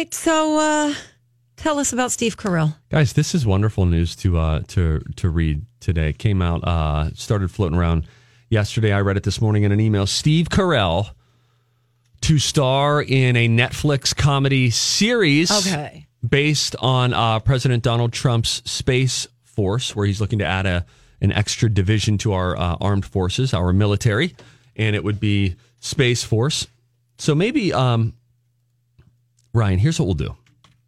right. So uh, tell us about Steve Carell. Guys, this is wonderful news to uh, to to read today. Came out, uh, started floating around yesterday. I read it this morning in an email. Steve Carell to star in a Netflix comedy series. Okay. Based on uh, President Donald Trump's Space Force, where he's looking to add a an extra division to our uh, armed forces, our military, and it would be Space Force. So maybe, um, Ryan, here's what we'll do.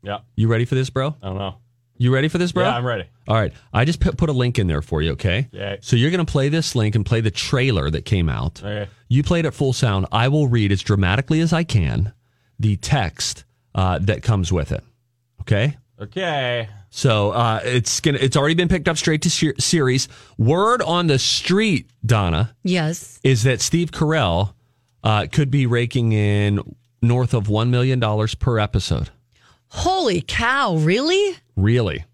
Yeah. You ready for this, bro? I don't know. You ready for this, bro? Yeah, I'm ready. All right. I just put, put a link in there for you, okay? Yeah. So you're going to play this link and play the trailer that came out. Okay. You played at full sound. I will read as dramatically as I can the text uh, that comes with it. Okay? Okay. So uh, it's gonna it's already been picked up straight to ser- series. Word on the street, Donna, Yes. is that Steve Carell uh, could be raking in north of one million dollars per episode. Holy cow! Really? Really?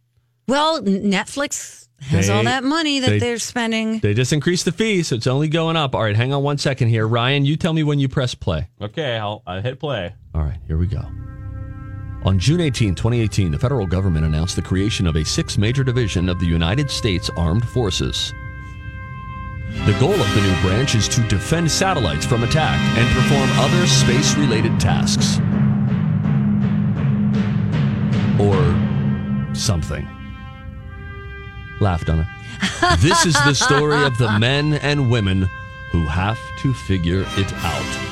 Well, Netflix has They- all that money that they- they, are spending. They just increased the fee, so it's only going up. All right, hang on one second here, Ryan. You tell me when you press play. Okay. I'll, I'll hit play. All right, here we go. On June 18, 2018, the federal government announced the creation of a six major division of the United States Armed Forces. The goal of the new branch is to defend satellites from attack and perform other space related tasks. Or something. Laugh, Donna. This is the story of the men and women who have to figure it out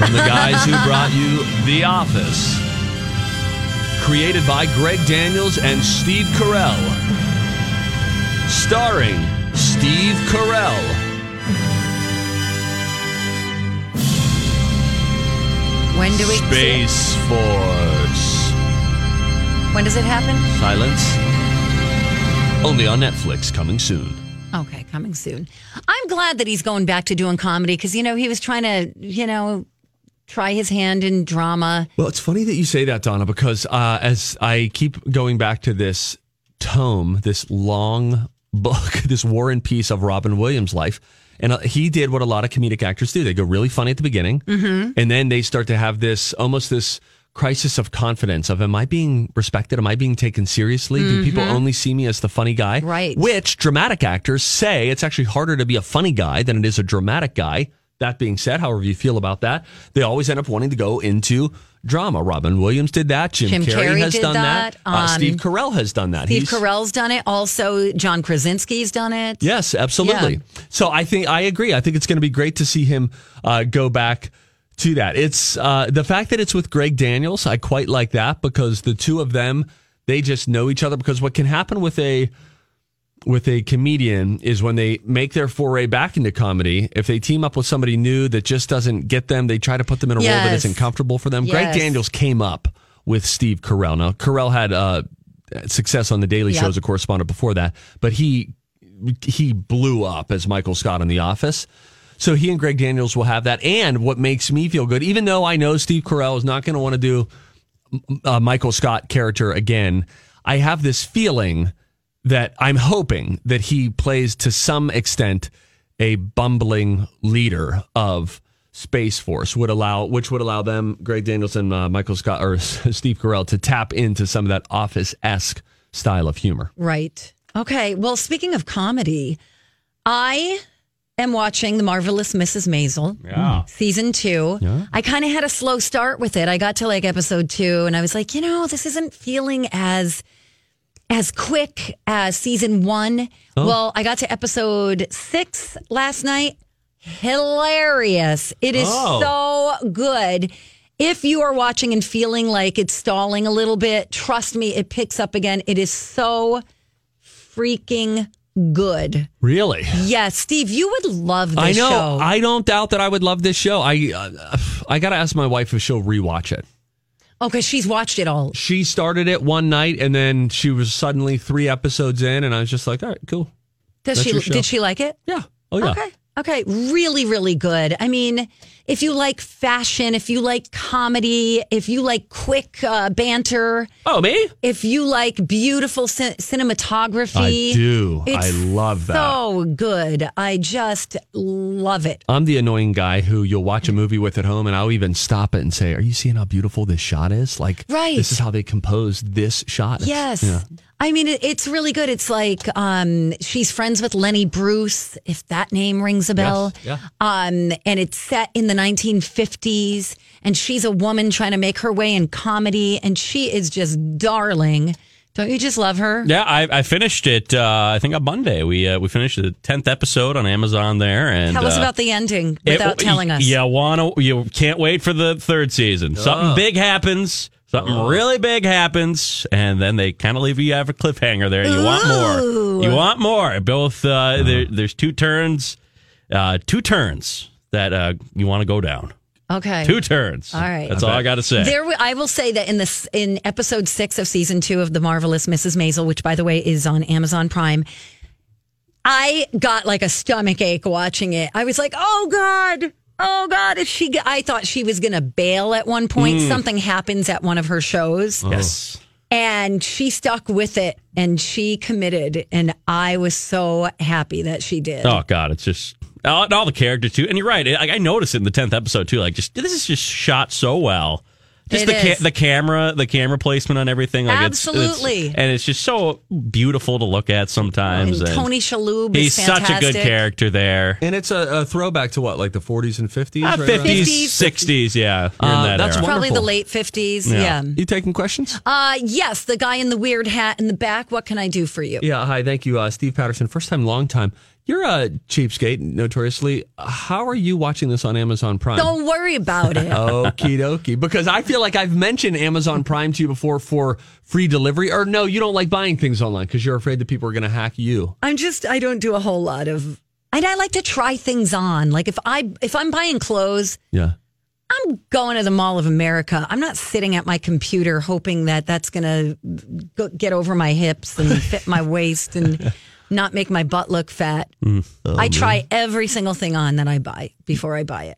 from the guys who brought you The Office. Created by Greg Daniels and Steve Carell. Starring Steve Carell. When do we? Space Force. When does it happen? Silence. Only on Netflix, coming soon. Okay, coming soon. I'm glad that he's going back to doing comedy because you know he was trying to you know try his hand in drama. Well, it's funny that you say that, Donna, because uh, as I keep going back to this tome, this long book, this War and Peace of Robin Williams' life, and uh, he did what a lot of comedic actors do. They go really funny at the beginning, and then they start to have this almost this crisis of confidence of am I being respected? Am I being taken seriously? Do people only see me as the funny guy? Right. Which dramatic actors say it's actually harder to be a funny guy than it is a dramatic guy. That being said, however you feel about that, they always end up wanting to go into drama. Robin Williams did that. Jim, Jim Carrey, Carrey has done that. that. Uh, Um, Steve Carell has done that. Steve He's- Carell's done it. Also, John Krasinski's done it. Yes, absolutely. Yeah. So I think I agree. I think it's going to be great to see him uh, go back to that. It's uh, the fact that it's with Greg Daniels. I quite like that because the two of them they just know each other. Because what can happen with a with a comedian is when they make their foray back into comedy, if they team up with somebody new that just doesn't get them, they try to put them in a role that Yes. isn't comfortable for them. Greg Daniels came up with Steve Carell. Now, Carell had uh, success on The Daily Yep. Show as a correspondent before that, but he he blew up as Michael Scott in The Office. So he and Greg Daniels will have that. And what makes me feel good, even though I know Steve Carell is not going to want to do a Michael Scott character again, I have this feeling that I'm hoping that he plays to some extent a bumbling leader of Space Force would allow, which would allow them, Greg Daniels and uh, Michael Scott or Steve Carell, to tap into some of that office esque style of humor. Right. Okay. Well, speaking of comedy, I am watching The Marvelous Mrs. Maisel. Yeah. Season two. I kind of had a slow start with it. I got to like episode two and I was like, you know, this isn't feeling as as quick as season one. Well, I got to episode six last night. Hilarious. It is Oh. so good. If you are watching and feeling like it's stalling a little bit, trust me, it picks up again. It is so freaking good. Really? Yes, Steve, you would love this show. I know. show. I don't doubt that I would love this show. I uh, I got to ask my wife if she'll rewatch it. Oh, because she's watched it all. She started it one night and then she was suddenly three episodes in, and I was just like, all right, cool. Does That's she? Did she like it? Yeah. Oh, yeah. Okay. Okay. Really, really good. I mean, if you like fashion, if you like comedy, if you like quick uh, banter, Oh, me? if you like beautiful cin- cinematography. I do. It's I love that. So good. I just love it. I'm the annoying guy who you'll watch a movie with at home and I'll even stop it and say, Are you seeing how beautiful this shot is? Like, Right. this is how they composed this shot. Yes. yeah. I mean, it, it's really good. It's like um, she's friends with Lenny Bruce, if that name rings a bell. Yes, yeah. Um, and it's set in the 1950s, and she's a woman trying to make her way in comedy, and she is just darling. Don't you just love her? Yeah, I, I finished it. Uh, I think on Monday we uh, we finished the tenth episode on Amazon there. And Tell us uh, about the ending it- without telling us. Yeah, wanna you can't wait for the third season. Something big happens. Something really big happens, and then they kind of leave you have a cliffhanger there. You want more. You want more. Both uh, there, there's two turns, uh, two turns that uh, you want to go down. Okay. Two turns. All right. That's all I got to say. There, I will say that in this in episode six of season two of the marvelous Mrs. Maisel, which by the way is on Amazon Prime, I got like a stomach ache watching it. I was like, "Oh God, oh God!" Is she? g- I thought she was going to bail at one point. Something happens at one of her shows, yes. and she stuck with it and she committed, and I was so happy that she did. Oh God, it's just all, and all the characters too. And you're right. I, I noticed it in the tenth episode too. Like, just this is just shot so well. Just It the is. the camera, the camera placement on everything. Like it's- it's- Absolutely. and it's just so beautiful to look at sometimes. and and Tony Shalhoub he's is such a good character there. And it's a, a throwback to what, like the 40s and 50s? Uh, right 50s, 50s. 60s, yeah. Uh, that that's era. Probably the late fifties. Yeah. yeah. You taking questions? Uh, yes, the guy in the weird hat in the back. What can I do for you? Yeah, hi, thank you, uh, Steve Patterson. First time, long time. You're a cheapskate, notoriously. How are you watching this on Amazon Prime? Don't worry about it. Okie dokie. Because I feel like I've mentioned Amazon Prime to you before for free delivery. Or no, you don't like buying things online because you're afraid that people are going to hack you. I'm just I don't do a whole lot of and I like to try things on. Like if I if I'm buying clothes, Yeah. I'm going to the Mall of America. I'm not sitting at my computer hoping that that's going to get over my hips and fit my waist and not make my butt look fat. Mm. I oh, try every single thing on that I buy before I buy it.